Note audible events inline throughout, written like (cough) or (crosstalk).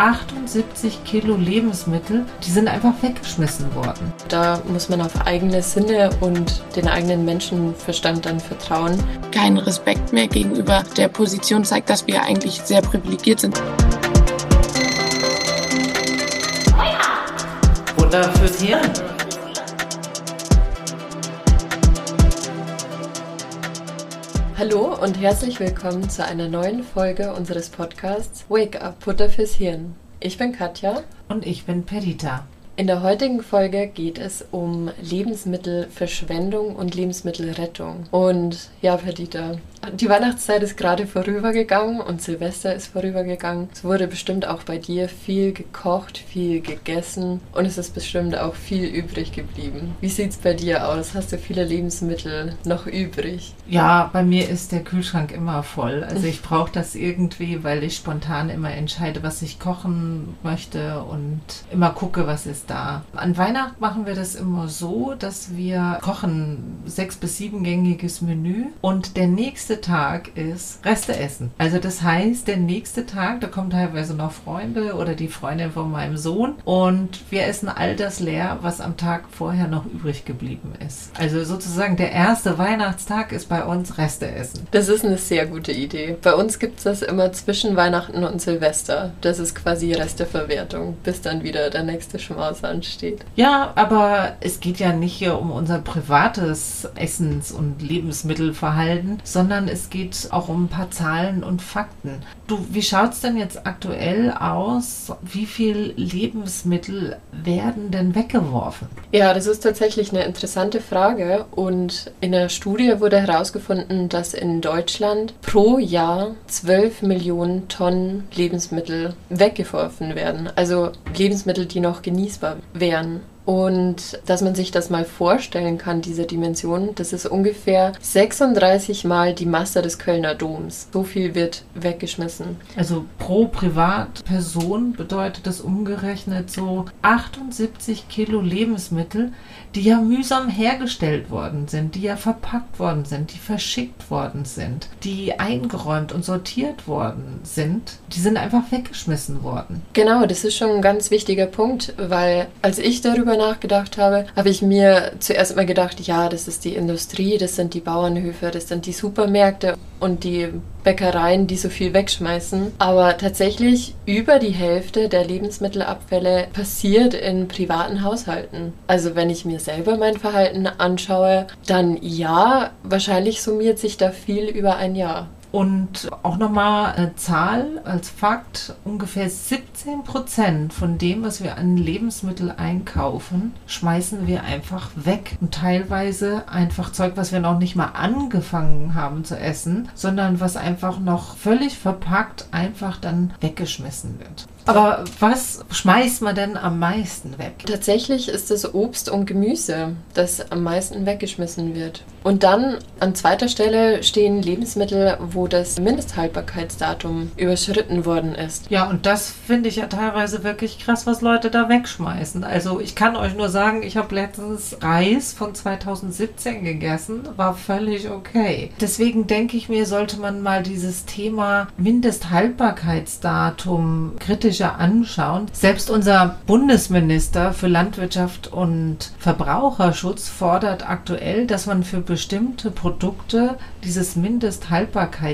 78 Kilo Lebensmittel, die sind einfach weggeschmissen worden. Da muss man auf eigene Sinne und den eigenen Menschenverstand dann vertrauen. Kein Respekt mehr gegenüber der Position zeigt, dass wir eigentlich sehr privilegiert sind. Wunder fürs Hirn. Hallo und herzlich willkommen zu einer neuen Folge unseres Podcasts Wake Up Butter fürs Hirn. Ich bin Katja. Und ich bin Perita. In der heutigen Folge geht es um Lebensmittelverschwendung und Lebensmittelrettung. Und ja, Perdita, die Weihnachtszeit ist gerade vorübergegangen und Silvester ist vorübergegangen. Es wurde bestimmt auch bei dir viel gekocht, viel gegessen und es ist bestimmt auch viel übrig geblieben. Wie sieht es bei dir aus? Hast du viele Lebensmittel noch übrig? Ja, bei mir ist der Kühlschrank immer voll. Also ich brauche das irgendwie, weil ich spontan immer entscheide, was ich kochen möchte und immer gucke, was ist da. An Weihnachten machen wir das immer so, dass wir kochen sechs- bis siebengängiges Menü und der nächste Tag ist Reste essen. Also das heißt, der nächste Tag, da kommen teilweise noch Freunde oder die Freundin von meinem Sohn und wir essen all das leer, was am Tag vorher noch übrig geblieben ist. Also sozusagen der erste Weihnachtstag ist bei uns Reste essen. Das ist eine sehr gute Idee. Bei uns gibt es das immer zwischen Weihnachten und Silvester. Das ist quasi Resteverwertung, bis dann wieder der nächste Schmaus was ansteht. Ja, aber es geht ja nicht hier um unser privates Essens- und Lebensmittelverhalten, sondern es geht auch um ein paar Zahlen und Fakten. Du, wie schaut es denn jetzt aktuell aus? Wie viel Lebensmittel werden denn weggeworfen? Ja, das ist tatsächlich eine interessante Frage. Und in der Studie wurde herausgefunden, dass in Deutschland pro Jahr 12 Millionen Tonnen Lebensmittel weggeworfen werden. Also Lebensmittel, die noch genießbar wären. Und dass man sich das mal vorstellen kann, diese Dimension, das ist ungefähr 36 Mal die Masse des Kölner Doms. So viel wird weggeschmissen. Also pro Privatperson bedeutet das umgerechnet so 78 Kilo Lebensmittel, die ja mühsam hergestellt worden sind, die ja verpackt worden sind, die verschickt worden sind, die eingeräumt und sortiert worden sind. Die sind einfach weggeschmissen worden. Genau, das ist schon ein ganz wichtiger Punkt, weil als ich darüber nachgedacht habe, habe ich mir zuerst mal gedacht, ja, das ist die Industrie, das sind die Bauernhöfe, das sind die Supermärkte und die Bäckereien, die so viel wegschmeißen. Aber tatsächlich über die Hälfte der Lebensmittelabfälle passiert in privaten Haushalten. Also wenn ich mir selber mein Verhalten anschaue, dann ja, wahrscheinlich summiert sich da viel über ein Jahr. Und auch nochmal eine Zahl als Fakt, ungefähr 17 Prozent von dem, was wir an Lebensmitteln einkaufen, schmeißen wir einfach weg. Und teilweise einfach Zeug, was wir noch nicht mal angefangen haben zu essen, sondern was einfach noch völlig verpackt einfach dann weggeschmissen wird. Aber was schmeißt man denn am meisten weg? Tatsächlich ist es Obst und Gemüse, das am meisten weggeschmissen wird. Und dann an zweiter Stelle stehen Lebensmittel, wo das Mindesthaltbarkeitsdatum überschritten worden ist. Ja, und das finde ich ja teilweise wirklich krass, was Leute da wegschmeißen. Also ich kann euch nur sagen, ich habe letztens Reis von 2017 gegessen, war völlig okay. Deswegen denke ich mir, sollte man mal dieses Thema Mindesthaltbarkeitsdatum kritischer anschauen. Selbst unser Bundesminister für Landwirtschaft und Verbraucherschutz fordert aktuell, dass man für bestimmte Produkte dieses Mindesthaltbarkeitsdatum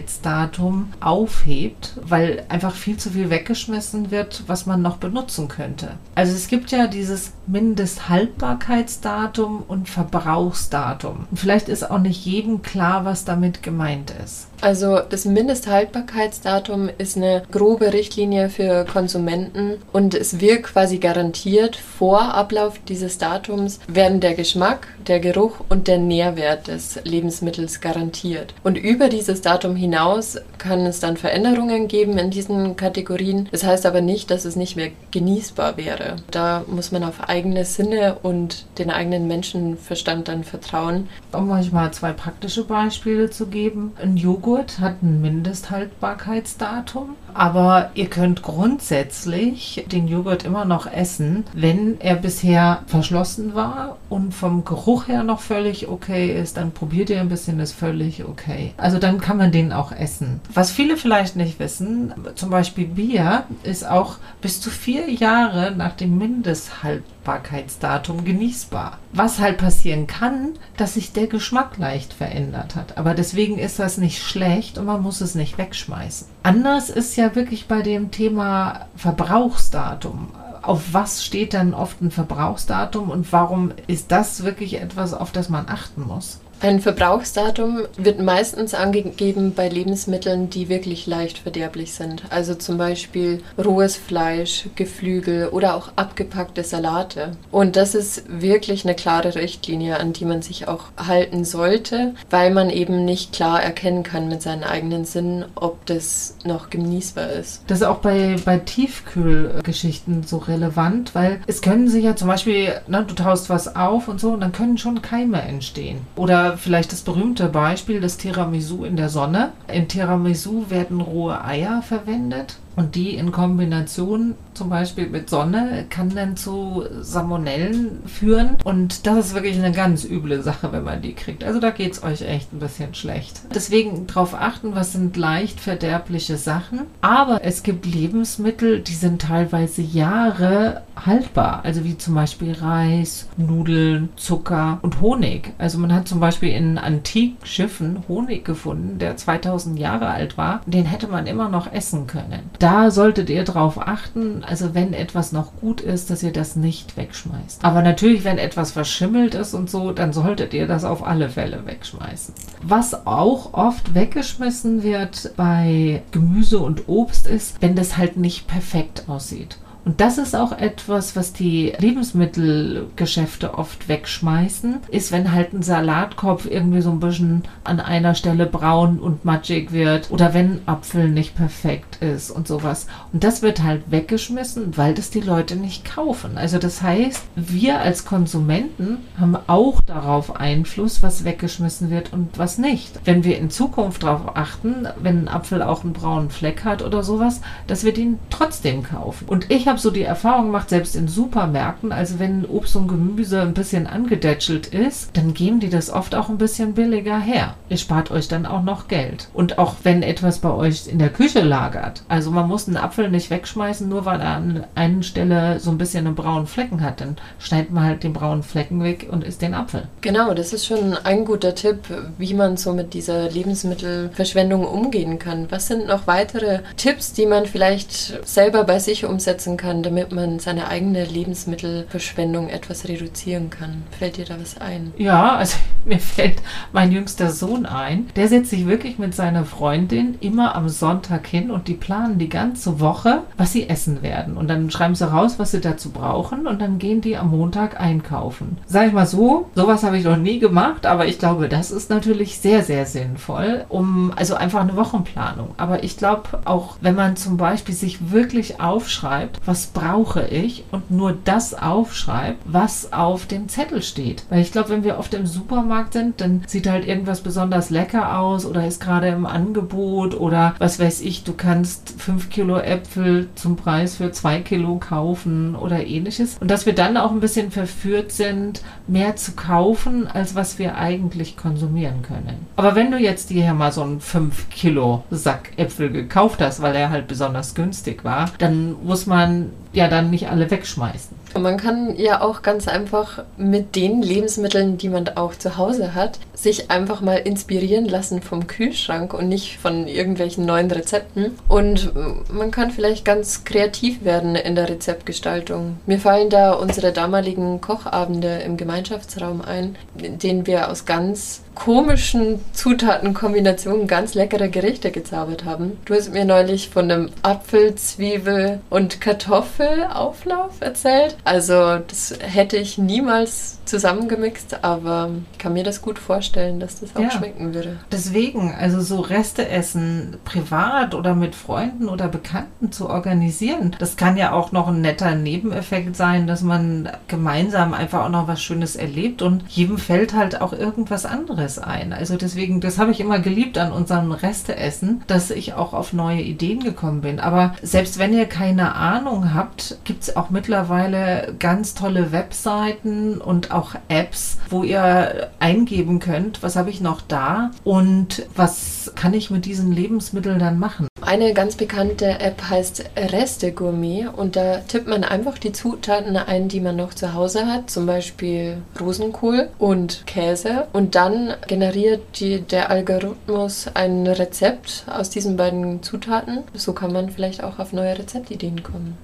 aufhebt, weil einfach viel zu viel weggeschmissen wird, was man noch benutzen könnte. Also es gibt ja dieses Mindesthaltbarkeitsdatum und Verbrauchsdatum. Und vielleicht ist auch nicht jedem klar, was damit gemeint ist. Also das Mindesthaltbarkeitsdatum ist eine grobe Richtlinie für Konsumenten und es wird quasi garantiert, vor Ablauf dieses Datums werden der Geschmack, der Geruch und der Nährwert des Lebensmittels garantiert. Und über dieses Datum hinaus kann es dann Veränderungen geben in diesen Kategorien. Das heißt aber nicht, dass es nicht mehr genießbar wäre. Da muss man auf eigene Sinne und den eigenen Menschenverstand dann vertrauen. Um euch mal zwei praktische Beispiele zu geben. Ein Joghurt hat ein Mindesthaltbarkeitsdatum, aber ihr könnt grundsätzlich den Joghurt immer noch essen, wenn er bisher verschlossen war und vom Geruch her noch völlig okay ist, dann probiert ihr ein bisschen, ist völlig okay. Also dann kann man den auch essen. Was viele vielleicht nicht wissen, zum Beispiel Bier ist auch bis zu vier Jahre nach dem Mindesthaltbarkeitsdatum genießbar. Was halt passieren kann, dass sich der Geschmack leicht verändert hat. Aber deswegen ist das nicht schlecht und man muss es nicht wegschmeißen. Anders ist ja wirklich bei dem Thema Verbrauchsdatum auf was steht dann oft ein Verbrauchsdatum und warum ist das wirklich etwas, auf das man achten muss? Ein Verbrauchsdatum wird meistens angegeben bei Lebensmitteln, die wirklich leicht verderblich sind. Also zum Beispiel rohes Fleisch, Geflügel oder auch abgepackte Salate. Und das ist wirklich eine klare Richtlinie, an die man sich auch halten sollte, weil man eben nicht klar erkennen kann mit seinen eigenen Sinnen, ob das noch genießbar ist. Das ist auch bei, bei Tiefkühlgeschichten so relevant, weil es können sich ja zum Beispiel, ne, du taust was auf und so, und dann können schon Keime entstehen. Oder vielleicht das berühmte Beispiel des Tiramisu in der Sonne. Im Tiramisu werden rohe Eier verwendet und die in Kombination zum Beispiel mit Sonne kann dann zu Salmonellen führen. Und das ist wirklich eine ganz üble Sache, wenn man die kriegt. Also da geht es euch echt ein bisschen schlecht. Deswegen darauf achten, was sind leicht verderbliche Sachen. Aber es gibt Lebensmittel, die sind teilweise Jahre haltbar. Also wie zum Beispiel Reis, Nudeln, Zucker und Honig. Also man hat zum Beispiel in antiken Schiffen Honig gefunden, der 2000 Jahre alt war. Den hätte man immer noch essen können da solltet ihr drauf achten, also wenn etwas noch gut ist, dass ihr das nicht wegschmeißt. Aber natürlich, wenn etwas verschimmelt ist und so, dann solltet ihr das auf alle Fälle wegschmeißen. Was auch oft weggeschmissen wird bei Gemüse und Obst ist, wenn das halt nicht perfekt aussieht. Und das ist auch etwas, was die Lebensmittelgeschäfte oft wegschmeißen, ist, wenn halt ein Salatkopf irgendwie so ein bisschen an einer Stelle braun und matschig wird oder wenn ein Apfel nicht perfekt ist und sowas. Und das wird halt weggeschmissen, weil das die Leute nicht kaufen. Also das heißt, wir als Konsumenten haben auch darauf Einfluss, was weggeschmissen wird und was nicht. Wenn wir in Zukunft darauf achten, wenn ein Apfel auch einen braunen Fleck hat oder sowas, dass wir den trotzdem kaufen. Und ich habe habe so die Erfahrung gemacht, selbst in Supermärkten, also wenn Obst und Gemüse ein bisschen angedätschelt ist, dann geben die das oft auch ein bisschen billiger her. Ihr spart euch dann auch noch Geld. Und auch wenn etwas bei euch in der Küche lagert, also man muss einen Apfel nicht wegschmeißen, nur weil er an einer Stelle so ein bisschen einen braunen Flecken hat, dann schneidet man halt den braunen Flecken weg und isst den Apfel. Genau, das ist schon ein guter Tipp, wie man so mit dieser Lebensmittelverschwendung umgehen kann. Was sind noch weitere Tipps, die man vielleicht selber bei sich umsetzen kann? Kann, damit man seine eigene Lebensmittelverschwendung etwas reduzieren kann. Fällt dir da was ein? Ja, also (laughs) mir fällt mein jüngster Sohn ein. Der setzt sich wirklich mit seiner Freundin immer am Sonntag hin und die planen die ganze Woche, was sie essen werden. Und dann schreiben sie raus, was sie dazu brauchen und dann gehen die am Montag einkaufen. Sag ich mal so, sowas habe ich noch nie gemacht, aber ich glaube, das ist natürlich sehr, sehr sinnvoll, um also einfach eine Wochenplanung. Aber ich glaube auch, wenn man zum Beispiel sich wirklich aufschreibt, was was brauche ich und nur das aufschreibe, was auf dem Zettel steht. Weil ich glaube, wenn wir oft im Supermarkt sind, dann sieht halt irgendwas besonders lecker aus oder ist gerade im Angebot oder was weiß ich, du kannst fünf Kilo Äpfel zum Preis für zwei Kilo kaufen oder ähnliches. Und dass wir dann auch ein bisschen verführt sind, mehr zu kaufen, als was wir eigentlich konsumieren können. Aber wenn du jetzt dir mal so einen 5 Kilo Sack Äpfel gekauft hast, weil er halt besonders günstig war, dann muss man ja dann nicht alle wegschmeißen. Man kann ja auch ganz einfach mit den Lebensmitteln, die man auch zu Hause hat, sich einfach mal inspirieren lassen vom Kühlschrank und nicht von irgendwelchen neuen Rezepten. Und man kann vielleicht ganz kreativ werden in der Rezeptgestaltung. Mir fallen da unsere damaligen Kochabende im Gemeinschaftsraum ein, in denen wir aus ganz komischen Zutatenkombinationen ganz leckere Gerichte gezaubert haben. Du hast mir neulich von einem Apfel, Zwiebel und Kartoffelauflauf erzählt. Also das hätte ich niemals zusammengemixt, aber ich kann mir das gut vorstellen, dass das auch ja. schmecken würde. Deswegen, also so Reste essen privat oder mit Freunden oder Bekannten zu organisieren, das kann ja auch noch ein netter Nebeneffekt sein, dass man gemeinsam einfach auch noch was Schönes erlebt und jedem fällt halt auch irgendwas anderes ein. Also deswegen, das habe ich immer geliebt an unserem Resteessen, dass ich auch auf neue Ideen gekommen bin. Aber selbst wenn ihr keine Ahnung habt, gibt es auch mittlerweile ganz tolle Webseiten und auch Apps, wo ihr eingeben könnt, was habe ich noch da und was kann ich mit diesen Lebensmitteln dann machen. Eine ganz bekannte App heißt Reste Gourmet und da tippt man einfach die Zutaten ein, die man noch zu Hause hat, zum Beispiel Rosenkohl und Käse und dann generiert die, der Algorithmus ein Rezept aus diesen beiden Zutaten. So kann man vielleicht auch auf neue Rezeptideen kommen.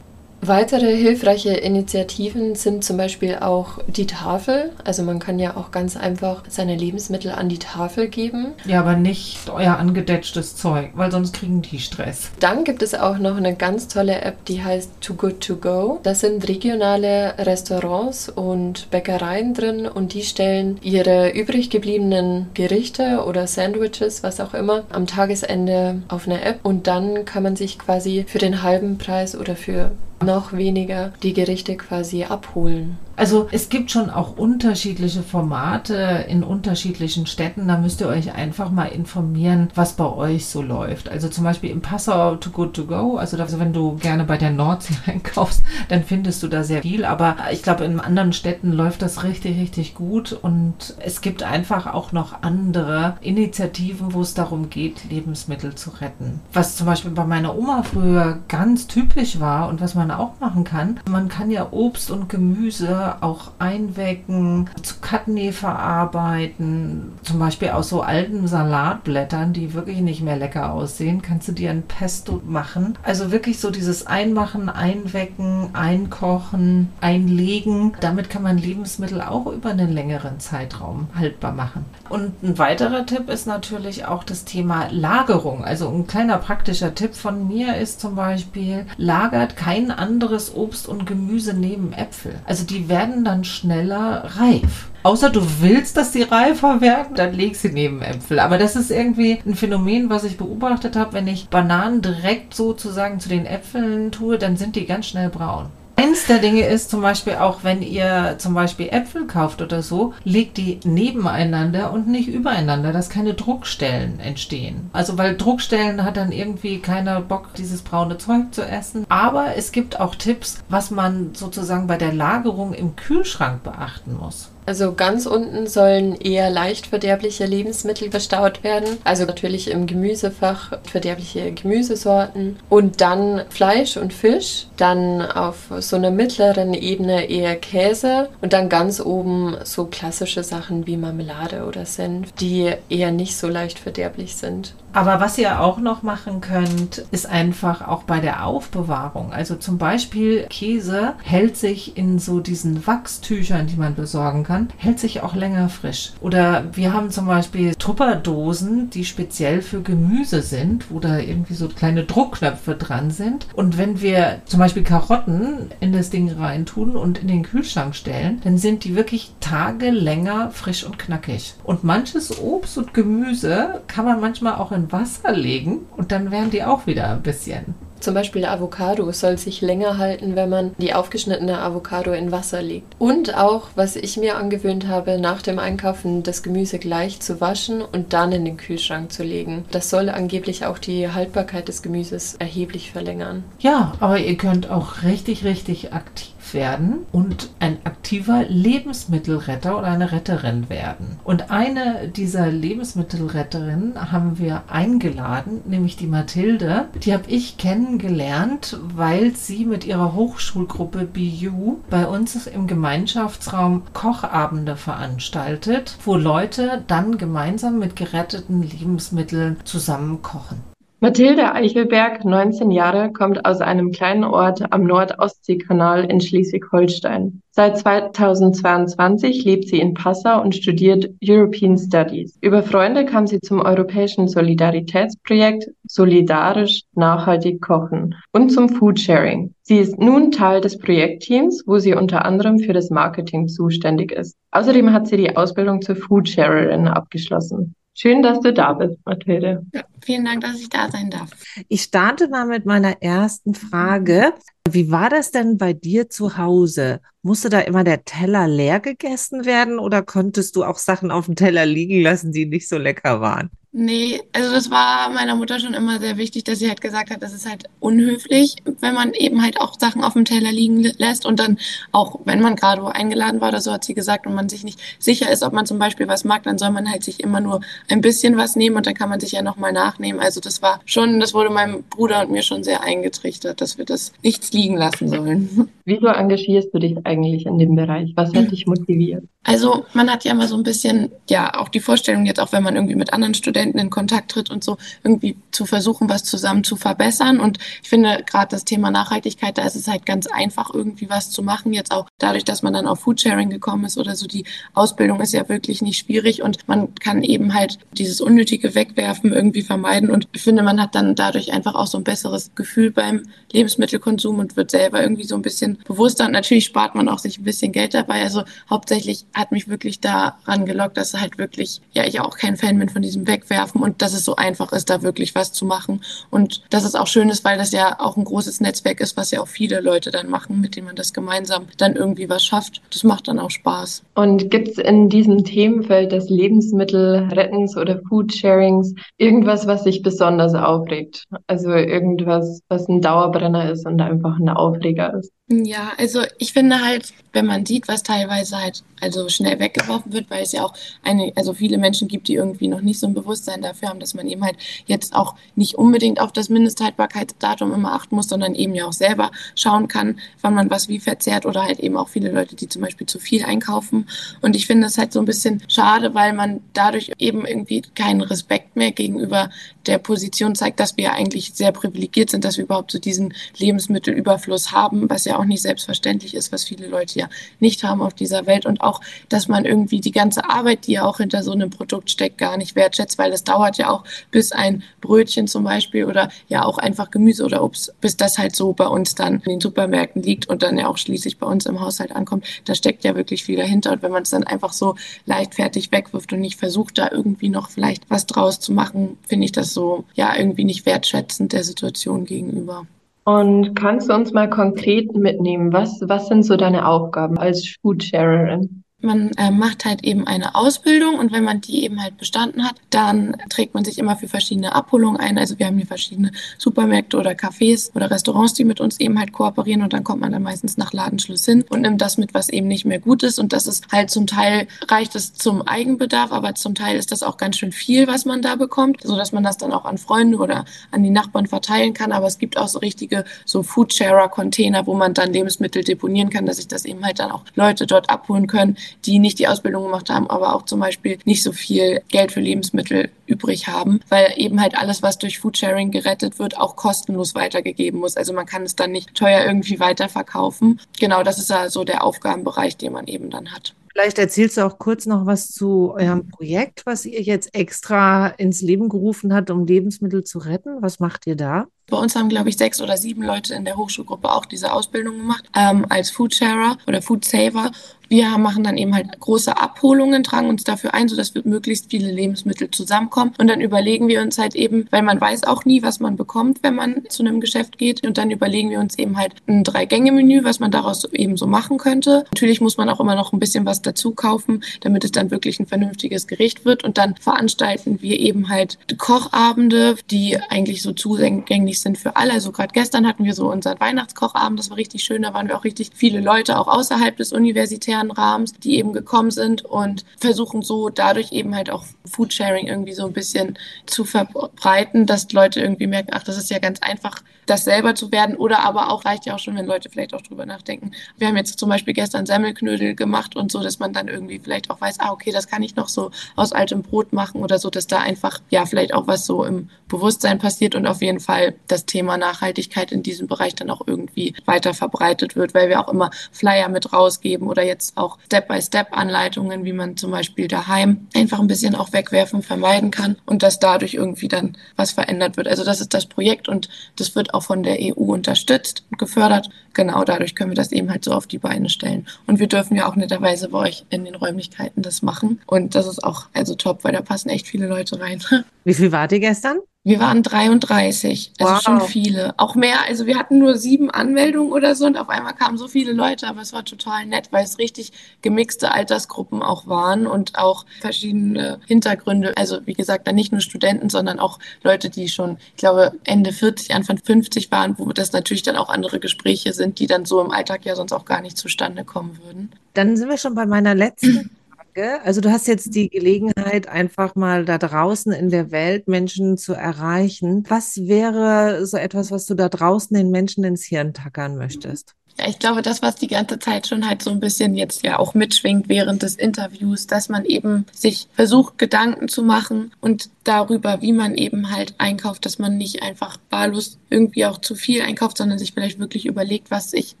Weitere hilfreiche Initiativen sind zum Beispiel auch die Tafel. Also man kann ja auch ganz einfach seine Lebensmittel an die Tafel geben. Ja, aber nicht euer angedetschtes Zeug, weil sonst kriegen die Stress. Dann gibt es auch noch eine ganz tolle App, die heißt Too Good To Go. Das sind regionale Restaurants und Bäckereien drin und die stellen ihre übrig gebliebenen Gerichte oder Sandwiches, was auch immer, am Tagesende auf eine App und dann kann man sich quasi für den halben Preis oder für noch weniger die Gerichte quasi abholen. Also es gibt schon auch unterschiedliche Formate in unterschiedlichen Städten. Da müsst ihr euch einfach mal informieren, was bei euch so läuft. Also zum Beispiel im Passau To Good To Go. Also, wenn du gerne bei der Nordsee (laughs) einkaufst, dann findest du da sehr viel. Aber ich glaube, in anderen Städten läuft das richtig, richtig gut. Und es gibt einfach auch noch andere Initiativen, wo es darum geht, Lebensmittel zu retten. Was zum Beispiel bei meiner Oma früher ganz typisch war und was man auch machen kann. Man kann ja Obst und Gemüse auch einwecken, zu Chutney verarbeiten. Zum Beispiel aus so alten Salatblättern, die wirklich nicht mehr lecker aussehen, kannst du dir ein Pesto machen. Also wirklich so dieses Einmachen, Einwecken, Einkochen, Einlegen. Damit kann man Lebensmittel auch über einen längeren Zeitraum haltbar machen. Und ein weiterer Tipp ist natürlich auch das Thema Lagerung. Also ein kleiner praktischer Tipp von mir ist zum Beispiel, lagert kein anderes Obst und Gemüse neben Äpfel. Also die werden dann schneller reif. Außer du willst, dass sie reifer werden, dann leg sie neben Äpfel. Aber das ist irgendwie ein Phänomen, was ich beobachtet habe. Wenn ich Bananen direkt sozusagen zu den Äpfeln tue, dann sind die ganz schnell braun. Eins der Dinge ist zum Beispiel auch, wenn ihr zum Beispiel Äpfel kauft oder so, legt die nebeneinander und nicht übereinander, dass keine Druckstellen entstehen. Also weil Druckstellen hat dann irgendwie keiner Bock, dieses braune Zeug zu essen. Aber es gibt auch Tipps, was man sozusagen bei der Lagerung im Kühlschrank beachten muss. Also ganz unten sollen eher leicht verderbliche Lebensmittel verstaut werden. Also natürlich im Gemüsefach verderbliche Gemüsesorten und dann Fleisch und Fisch. Dann auf so einer mittleren Ebene eher Käse und dann ganz oben so klassische Sachen wie Marmelade oder Senf, die eher nicht so leicht verderblich sind. Aber was ihr auch noch machen könnt, ist einfach auch bei der Aufbewahrung. Also zum Beispiel Käse hält sich in so diesen Wachstüchern, die man besorgen kann, hält sich auch länger frisch. Oder wir haben zum Beispiel Tupperdosen, die speziell für Gemüse sind, wo da irgendwie so kleine Druckknöpfe dran sind. Und wenn wir zum Beispiel Karotten in das Ding reintun und in den Kühlschrank stellen, dann sind die wirklich Tage länger frisch und knackig. Und manches Obst und Gemüse kann man manchmal auch in in Wasser legen und dann werden die auch wieder ein bisschen. Zum Beispiel Avocado soll sich länger halten, wenn man die aufgeschnittene Avocado in Wasser legt. Und auch, was ich mir angewöhnt habe, nach dem Einkaufen das Gemüse gleich zu waschen und dann in den Kühlschrank zu legen. Das soll angeblich auch die Haltbarkeit des Gemüses erheblich verlängern. Ja, aber ihr könnt auch richtig, richtig aktiv werden und ein aktiver Lebensmittelretter oder eine Retterin werden. Und eine dieser Lebensmittelretterinnen haben wir eingeladen, nämlich die Mathilde. Die habe ich kennengelernt, weil sie mit ihrer Hochschulgruppe BU bei uns im Gemeinschaftsraum Kochabende veranstaltet, wo Leute dann gemeinsam mit geretteten Lebensmitteln zusammen kochen. Mathilde Eichelberg, 19 Jahre, kommt aus einem kleinen Ort am Nord-Ostsee-Kanal in Schleswig-Holstein. Seit 2022 lebt sie in Passau und studiert European Studies. Über Freunde kam sie zum europäischen Solidaritätsprojekt Solidarisch Nachhaltig Kochen und zum Foodsharing. Sie ist nun Teil des Projektteams, wo sie unter anderem für das Marketing zuständig ist. Außerdem hat sie die Ausbildung zur Foodsharerin abgeschlossen. Schön, dass du da bist, Mathilde. Ja, vielen Dank, dass ich da sein darf. Ich starte mal mit meiner ersten Frage. Wie war das denn bei dir zu Hause? Musste da immer der Teller leer gegessen werden oder konntest du auch Sachen auf dem Teller liegen lassen, die nicht so lecker waren? Nee, also das war meiner Mutter schon immer sehr wichtig, dass sie halt gesagt hat, das ist halt unhöflich, wenn man eben halt auch Sachen auf dem Teller liegen lässt und dann auch, wenn man gerade wo eingeladen war oder so, hat sie gesagt, und man sich nicht sicher ist, ob man zum Beispiel was mag, dann soll man halt sich immer nur ein bisschen was nehmen und dann kann man sich ja nochmal nachnehmen. Also das war schon, das wurde meinem Bruder und mir schon sehr eingetrichtert, dass wir das nichts liegen lassen sollen. (laughs) Wieso engagierst du dich eigentlich in dem Bereich? Was hat dich motiviert? Also man hat ja immer so ein bisschen, ja, auch die Vorstellung jetzt auch, wenn man irgendwie mit anderen Studenten in Kontakt tritt und so, irgendwie zu versuchen, was zusammen zu verbessern. Und ich finde gerade das Thema Nachhaltigkeit, da ist es halt ganz einfach, irgendwie was zu machen. Jetzt auch dadurch, dass man dann auf Foodsharing gekommen ist oder so, die Ausbildung ist ja wirklich nicht schwierig und man kann eben halt dieses unnötige Wegwerfen irgendwie vermeiden. Und ich finde, man hat dann dadurch einfach auch so ein besseres Gefühl beim Lebensmittelkonsum und wird selber irgendwie so ein bisschen bewusster. Und natürlich spart man auch sich ein bisschen Geld dabei. Also hauptsächlich hat mich wirklich daran gelockt, dass halt wirklich, ja, ich auch kein Fan bin von diesem Wegwerfen und dass es so einfach ist, da wirklich was zu machen. Und dass es auch schön ist, weil das ja auch ein großes Netzwerk ist, was ja auch viele Leute dann machen, mit denen man das gemeinsam dann irgendwie was schafft. Das macht dann auch Spaß. Und gibt es in diesem Themenfeld des Lebensmittelrettens oder Foodsharings irgendwas, was sich besonders aufregt? Also irgendwas, was ein Dauerbrenner ist und einfach ein Aufreger ist? Ja, also ich finde halt, wenn man sieht, was teilweise halt also schnell weggeworfen wird, weil es ja auch eine, also viele Menschen gibt, die irgendwie noch nicht so ein Bewusstsein dafür haben, dass man eben halt jetzt auch nicht unbedingt auf das Mindesthaltbarkeitsdatum immer achten muss, sondern eben ja auch selber schauen kann, wann man was wie verzehrt oder halt eben auch viele Leute, die zum Beispiel zu viel einkaufen. Und ich finde das halt so ein bisschen schade, weil man dadurch eben irgendwie keinen Respekt mehr gegenüber der Position zeigt, dass wir eigentlich sehr privilegiert sind, dass wir überhaupt so diesen Lebensmittelüberfluss haben, was ja auch nicht selbstverständlich ist, was viele Leute ja nicht haben auf dieser Welt und auch, dass man irgendwie die ganze Arbeit, die ja auch hinter so einem Produkt steckt, gar nicht wertschätzt, weil es dauert ja auch, bis ein Brötchen zum Beispiel oder ja auch einfach Gemüse oder Obst, bis das halt so bei uns dann in den Supermärkten liegt und dann ja auch schließlich bei uns im Haushalt ankommt. Da steckt ja wirklich viel dahinter und wenn man es dann einfach so leichtfertig wegwirft und nicht versucht, da irgendwie noch vielleicht was draus zu machen, finde ich das so ja irgendwie nicht wertschätzend der Situation gegenüber. Und kannst du uns mal konkret mitnehmen, was, was sind so deine Aufgaben als Foodsharerin? Man äh, macht halt eben eine Ausbildung und wenn man die eben halt bestanden hat, dann trägt man sich immer für verschiedene Abholungen ein. Also wir haben hier verschiedene Supermärkte oder Cafés oder Restaurants, die mit uns eben halt kooperieren und dann kommt man dann meistens nach Ladenschluss hin und nimmt das mit, was eben nicht mehr gut ist. Und das ist halt zum Teil reicht es zum Eigenbedarf, aber zum Teil ist das auch ganz schön viel, was man da bekommt, so dass man das dann auch an Freunde oder an die Nachbarn verteilen kann. Aber es gibt auch so richtige so Foodsharer-Container, wo man dann Lebensmittel deponieren kann, dass sich das eben halt dann auch Leute dort abholen können, die nicht die Ausbildung gemacht haben, aber auch zum Beispiel nicht so viel Geld für Lebensmittel übrig haben, weil eben halt alles, was durch Foodsharing gerettet wird, auch kostenlos weitergegeben muss. Also man kann es dann nicht teuer irgendwie weiterverkaufen. Genau, das ist ja so der Aufgabenbereich, den man eben dann hat. Vielleicht erzählst du auch kurz noch was zu eurem Projekt, was ihr jetzt extra ins Leben gerufen habt, um Lebensmittel zu retten. Was macht ihr da? Bei uns haben, glaube ich, sechs oder sieben Leute in der Hochschulgruppe auch diese Ausbildung gemacht ähm, als Foodsharer oder Foodsaver. Wir machen dann eben halt große Abholungen, tragen uns dafür ein, sodass wir möglichst viele Lebensmittel zusammenkommen. Und dann überlegen wir uns halt eben, weil man weiß auch nie, was man bekommt, wenn man zu einem Geschäft geht. Und dann überlegen wir uns eben halt ein Drei-Gänge-Menü, was man daraus eben so machen könnte. Natürlich muss man auch immer noch ein bisschen was dazu kaufen, damit es dann wirklich ein vernünftiges Gericht wird. Und dann veranstalten wir eben halt Kochabende, die eigentlich so zugänglich sind für alle. Also gerade gestern hatten wir so unseren Weihnachtskochabend, das war richtig schön. Da waren wir auch richtig viele Leute, auch außerhalb des universitären Rahmens, die eben gekommen sind und versuchen so dadurch eben halt auch Foodsharing irgendwie so ein bisschen zu verbreiten, dass Leute irgendwie merken, ach, das ist ja ganz einfach, das selber zu werden oder aber auch reicht ja auch schon, wenn Leute vielleicht auch drüber nachdenken. Wir haben jetzt zum Beispiel gestern Semmelknödel gemacht und so, dass man dann irgendwie vielleicht auch weiß, ah, okay, das kann ich noch so aus altem Brot machen oder so, dass da einfach ja vielleicht auch was so im Bewusstsein passiert und auf jeden Fall das Thema Nachhaltigkeit in diesem Bereich dann auch irgendwie weiter verbreitet wird, weil wir auch immer Flyer mit rausgeben oder jetzt auch Step-by-Step-Anleitungen, wie man zum Beispiel daheim einfach ein bisschen auch wegwerfen vermeiden kann und dass dadurch irgendwie dann was verändert wird. Also das ist das Projekt und das wird auch auch von der EU unterstützt und gefördert. Genau dadurch können wir das eben halt so auf die Beine stellen. Und wir dürfen ja auch netterweise bei euch in den Räumlichkeiten das machen. Und das ist auch also top, weil da passen echt viele Leute rein. (laughs) Wie viel wart ihr gestern? Wir waren 33, also Wow. schon viele. Auch mehr, also wir hatten nur sieben Anmeldungen oder so und auf einmal kamen so viele Leute, aber es war total nett, weil es richtig gemixte Altersgruppen auch waren und auch verschiedene Hintergründe. Also wie gesagt, dann nicht nur Studenten, sondern auch Leute, die schon, ich glaube, Ende 40, Anfang 50 waren, wo das natürlich dann auch andere Gespräche sind, die dann so im Alltag ja sonst auch gar nicht zustande kommen würden. Dann sind wir schon bei meiner letzten (clears throat) Frage. Also du hast jetzt die Gelegenheit, einfach mal da draußen in der Welt Menschen zu erreichen. Was wäre so etwas, was du da draußen den Menschen ins Hirn tackern möchtest? Ja, ich glaube, das, was die ganze Zeit schon halt so ein bisschen jetzt ja auch mitschwingt während des Interviews, dass man eben sich versucht, Gedanken zu machen und darüber, wie man eben halt einkauft, dass man nicht einfach wahllos irgendwie auch zu viel einkauft, sondern sich vielleicht wirklich überlegt, was ich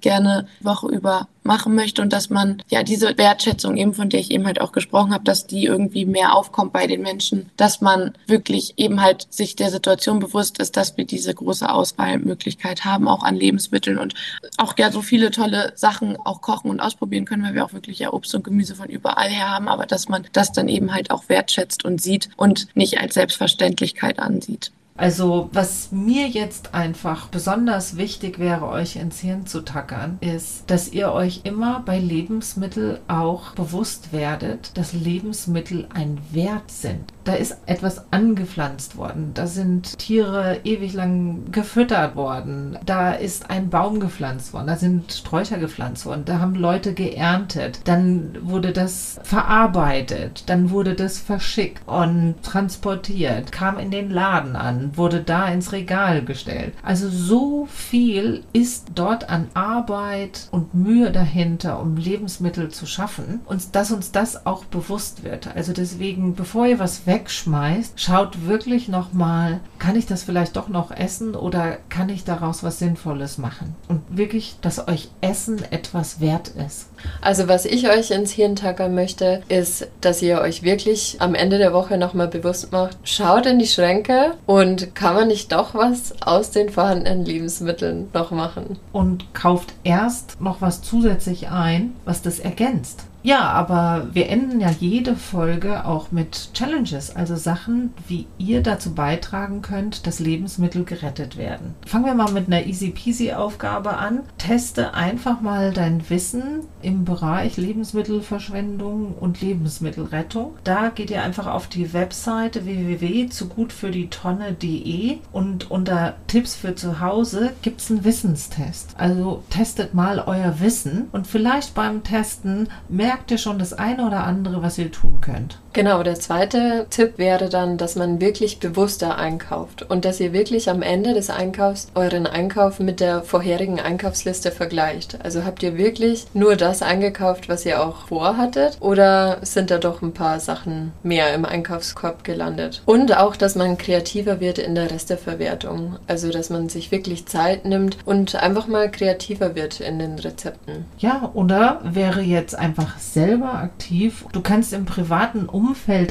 gerne Woche über machen möchte und dass man ja diese Wertschätzung eben, von der ich eben halt auch gesprochen habe, dass die irgendwie mehr aufkommt bei den Menschen, dass man wirklich eben halt sich der Situation bewusst ist, dass wir diese große Auswahlmöglichkeit haben, auch an Lebensmitteln und auch ja so viele tolle Sachen auch kochen und ausprobieren können, weil wir auch wirklich ja Obst und Gemüse von überall her haben, aber dass man das dann eben halt auch wertschätzt und sieht und nicht als Selbstverständlichkeit ansieht. Also was mir jetzt einfach besonders wichtig wäre, euch ins Hirn zu tackern, ist, dass ihr euch immer bei Lebensmitteln auch bewusst werdet, dass Lebensmittel ein Wert sind. Da ist etwas angepflanzt worden, da sind Tiere ewig lang gefüttert worden, da ist ein Baum gepflanzt worden, da sind Sträucher gepflanzt worden, da haben Leute geerntet, dann wurde das verarbeitet, dann wurde das verschickt und transportiert, kam in den Laden an, wurde da ins Regal gestellt. Also so viel ist dort an Arbeit und Mühe dahinter, um Lebensmittel zu schaffen und dass uns das auch bewusst wird. Also deswegen, bevor ihr was wegschmeißt, schaut wirklich nochmal, kann ich das vielleicht doch noch essen oder kann ich daraus was Sinnvolles machen? Und wirklich, dass euch Essen etwas wert ist. Also was ich euch ins Hirn tackern möchte, ist, dass ihr euch wirklich am Ende der Woche nochmal bewusst macht, schaut in die Schränke und kann man nicht doch was aus den vorhandenen Lebensmitteln noch machen. und kauft erst noch was zusätzlich ein, was das ergänzt. Ja, aber wir enden ja jede Folge auch mit Challenges, also Sachen, wie ihr dazu beitragen könnt, dass Lebensmittel gerettet werden. Fangen wir mal mit einer easy peasy Aufgabe an. Teste einfach mal dein Wissen im Bereich Lebensmittelverschwendung und Lebensmittelrettung. Da geht ihr einfach auf die Webseite www.zugutfürdietonne.de und unter Tipps für zu Hause gibt es einen Wissenstest. Also testet mal euer Wissen und vielleicht beim Testen merkt ihr schon das eine oder andere, was ihr tun könnt. Genau, der zweite Tipp wäre dann, dass man wirklich bewusster einkauft und dass ihr wirklich am Ende des Einkaufs euren Einkauf mit der vorherigen Einkaufsliste vergleicht. Also habt ihr wirklich nur das eingekauft, was ihr auch vorhattet oder sind da doch ein paar Sachen mehr im Einkaufskorb gelandet? Und auch, dass man kreativer wird in der Resteverwertung. Also, dass man sich wirklich Zeit nimmt und einfach mal kreativer wird in den Rezepten. Ja, oder wäre jetzt einfach selber aktiv. Du kannst im privaten Umfeld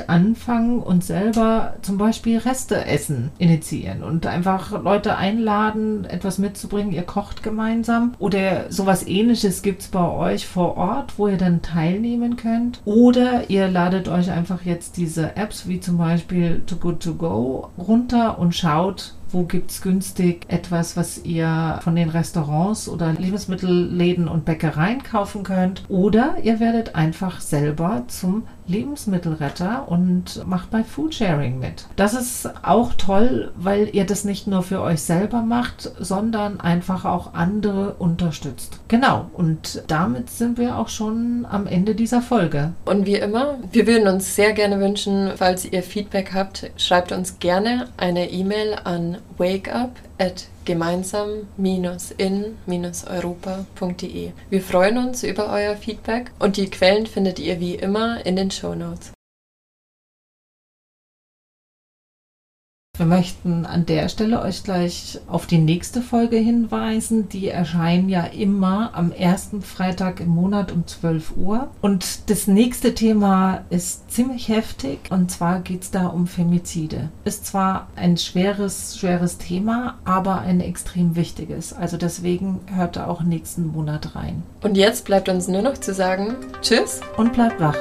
anfangen und selber zum Beispiel Reste essen initiieren und einfach Leute einladen, etwas mitzubringen. Ihr kocht gemeinsam oder sowas ähnliches gibt es bei euch vor Ort, wo ihr dann teilnehmen könnt. Oder ihr ladet euch einfach jetzt diese Apps wie zum Beispiel Too Good To Go runter und schaut, wo gibt's günstig etwas, was ihr von den Restaurants oder Lebensmittelläden und Bäckereien kaufen könnt. Oder ihr werdet einfach selber zum Lebensmittelretter und macht bei Foodsharing mit. Das ist auch toll, weil ihr das nicht nur für euch selber macht, sondern einfach auch andere unterstützt. Genau, und damit sind wir auch schon am Ende dieser Folge. Und wie immer, wir würden uns sehr gerne wünschen, falls ihr Feedback habt, schreibt uns gerne eine E-Mail an wakeup at gemeinsam-in-europa.de. Wir freuen uns über euer Feedback und die Quellen findet ihr wie immer in den Show Wir möchten an der Stelle euch gleich auf die nächste Folge hinweisen. Die erscheinen ja immer am ersten Freitag im Monat um 12 Uhr. Und das nächste Thema ist ziemlich heftig. Und zwar geht es da um Femizide. Ist zwar ein schweres, schweres Thema, aber ein extrem wichtiges. Also deswegen hört da auch nächsten Monat rein. Und jetzt bleibt uns nur noch zu sagen, tschüss Und bleibt wach.